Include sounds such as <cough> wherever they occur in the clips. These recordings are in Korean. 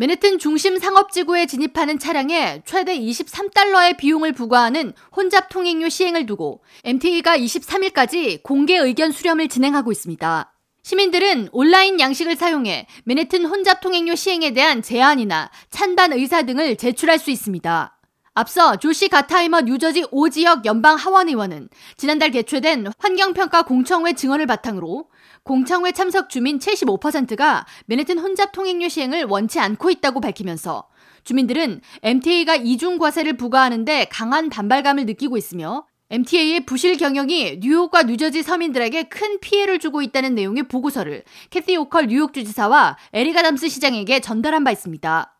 맨해튼 중심 상업지구에 진입하는 차량에 최대 23달러의 비용을 부과하는 혼잡 통행료 시행을 두고 MTA가 23일까지 공개 의견 수렴을 진행하고 있습니다. 시민들은 온라인 양식을 사용해 맨해튼 혼잡 통행료 시행에 대한 제안이나 찬반 의사 등을 제출할 수 있습니다. 앞서 조시 가타이머 뉴저지 5지역 연방 하원 의원은 지난달 개최된 환경평가 공청회 증언을 바탕으로 공청회 참석 주민 75%가 맨해튼 혼잡 통행료 시행을 원치 않고 있다고 밝히면서 주민들은 MTA가 이중 과세를 부과하는데 강한 반발감을 느끼고 있으며 MTA의 부실 경영이 뉴욕과 뉴저지 서민들에게 큰 피해를 주고 있다는 내용의 보고서를 캐티 오컬 뉴욕 주지사와 에리가 담스 시장에게 전달한 바 있습니다.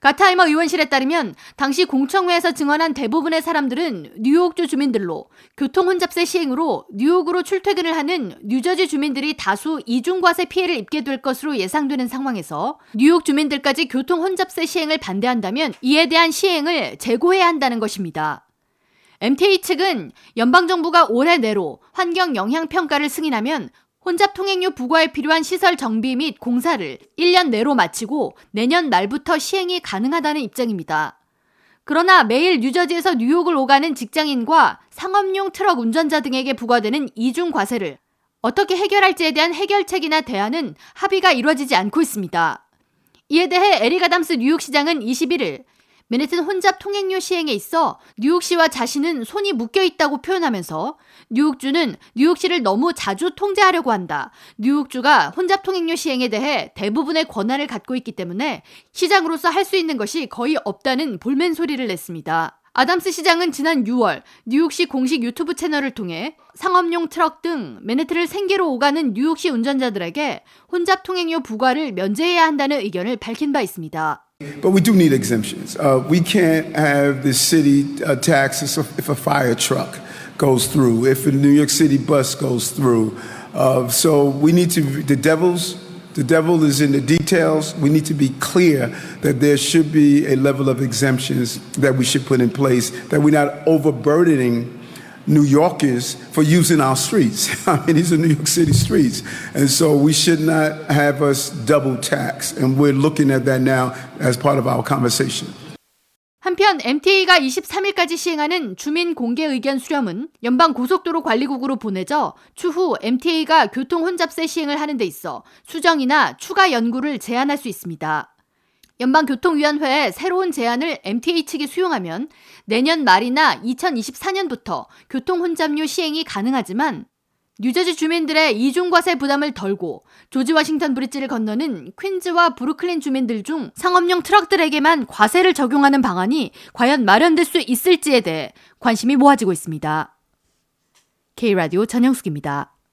가타이머 의원실에 따르면 당시 공청회에서 증언한 대부분의 사람들은 뉴욕주 주민들로 교통 혼잡세 시행으로 뉴욕으로 출퇴근을 하는 뉴저지 주민들이 다수 이중과세 피해를 입게 될 것으로 예상되는 상황에서 뉴욕 주민들까지 교통 혼잡세 시행을 반대한다면 이에 대한 시행을 재고해야 한다는 것입니다. MTA 측은 연방정부가 올해 내로 환경 영향 평가를 승인하면 혼잡 통행료 부과에 필요한 시설 정비 및 공사를 1년 내로 마치고 내년 말부터 시행이 가능하다는 입장입니다. 그러나 매일 뉴저지에서 뉴욕을 오가는 직장인과 상업용 트럭 운전자 등에게 부과되는 이중 과세를 어떻게 해결할지에 대한 해결책이나 대안은 합의가 이루어지지 않고 있습니다. 이에 대해 에릭 아담스 뉴욕시장은 21일 맨해튼 혼잡 통행료 시행에 있어 뉴욕시와 자신은 손이 묶여 있다고 표현하면서 뉴욕주는 뉴욕시를 너무 자주 통제하려고 한다. 뉴욕주가 혼잡 통행료 시행에 대해 대부분의 권한을 갖고 있기 때문에 시장으로서 할 수 있는 것이 거의 없다는 볼멘 소리를 냈습니다. 아담스 시장은 지난 6월 뉴욕시 공식 유튜브 채널을 통해 상업용 트럭 등 맨해튼을 생계로 오가는 뉴욕시 운전자들에게 혼잡 통행료 부과를 면제해야 한다는 의견을 밝힌 바 있습니다. But we do need exemptions. Uh, we can't have the city uh, taxes if a fire truck goes through, if a New York City bus goes through. Uh, so we need to, the devil's, the devil is in the details. We need to be clear that there should be a level of exemptions that we should put in place, that we're not overburdening New Yorkers for using our streets. <laughs> I mean, these are New York City streets. And so we should not have us double tax. And we're looking at that now as part of our conversation. 한편 MTA가 23일까지 시행하는 주민 공개 의견 수렴은 연방 고속도로 관리국으로 보내져 추후 MTA가 교통 혼잡세 시행을 하는 데 있어 수정이나 추가 연구를 제안할 수 있습니다. 연방교통위원회의 새로운 제안을 MTA 측이 수용하면 내년 말이나 2024년부터 교통 혼잡료 시행이 가능하지만 뉴저지 주민들의 이중과세 부담을 덜고 조지 워싱턴 브릿지를 건너는 퀸즈와 브루클린 주민들 중 상업용 트럭들에게만 과세를 적용하는 방안이 과연 마련될 수 있을지에 대해 관심이 모아지고 있습니다. K라디오 전영숙입니다.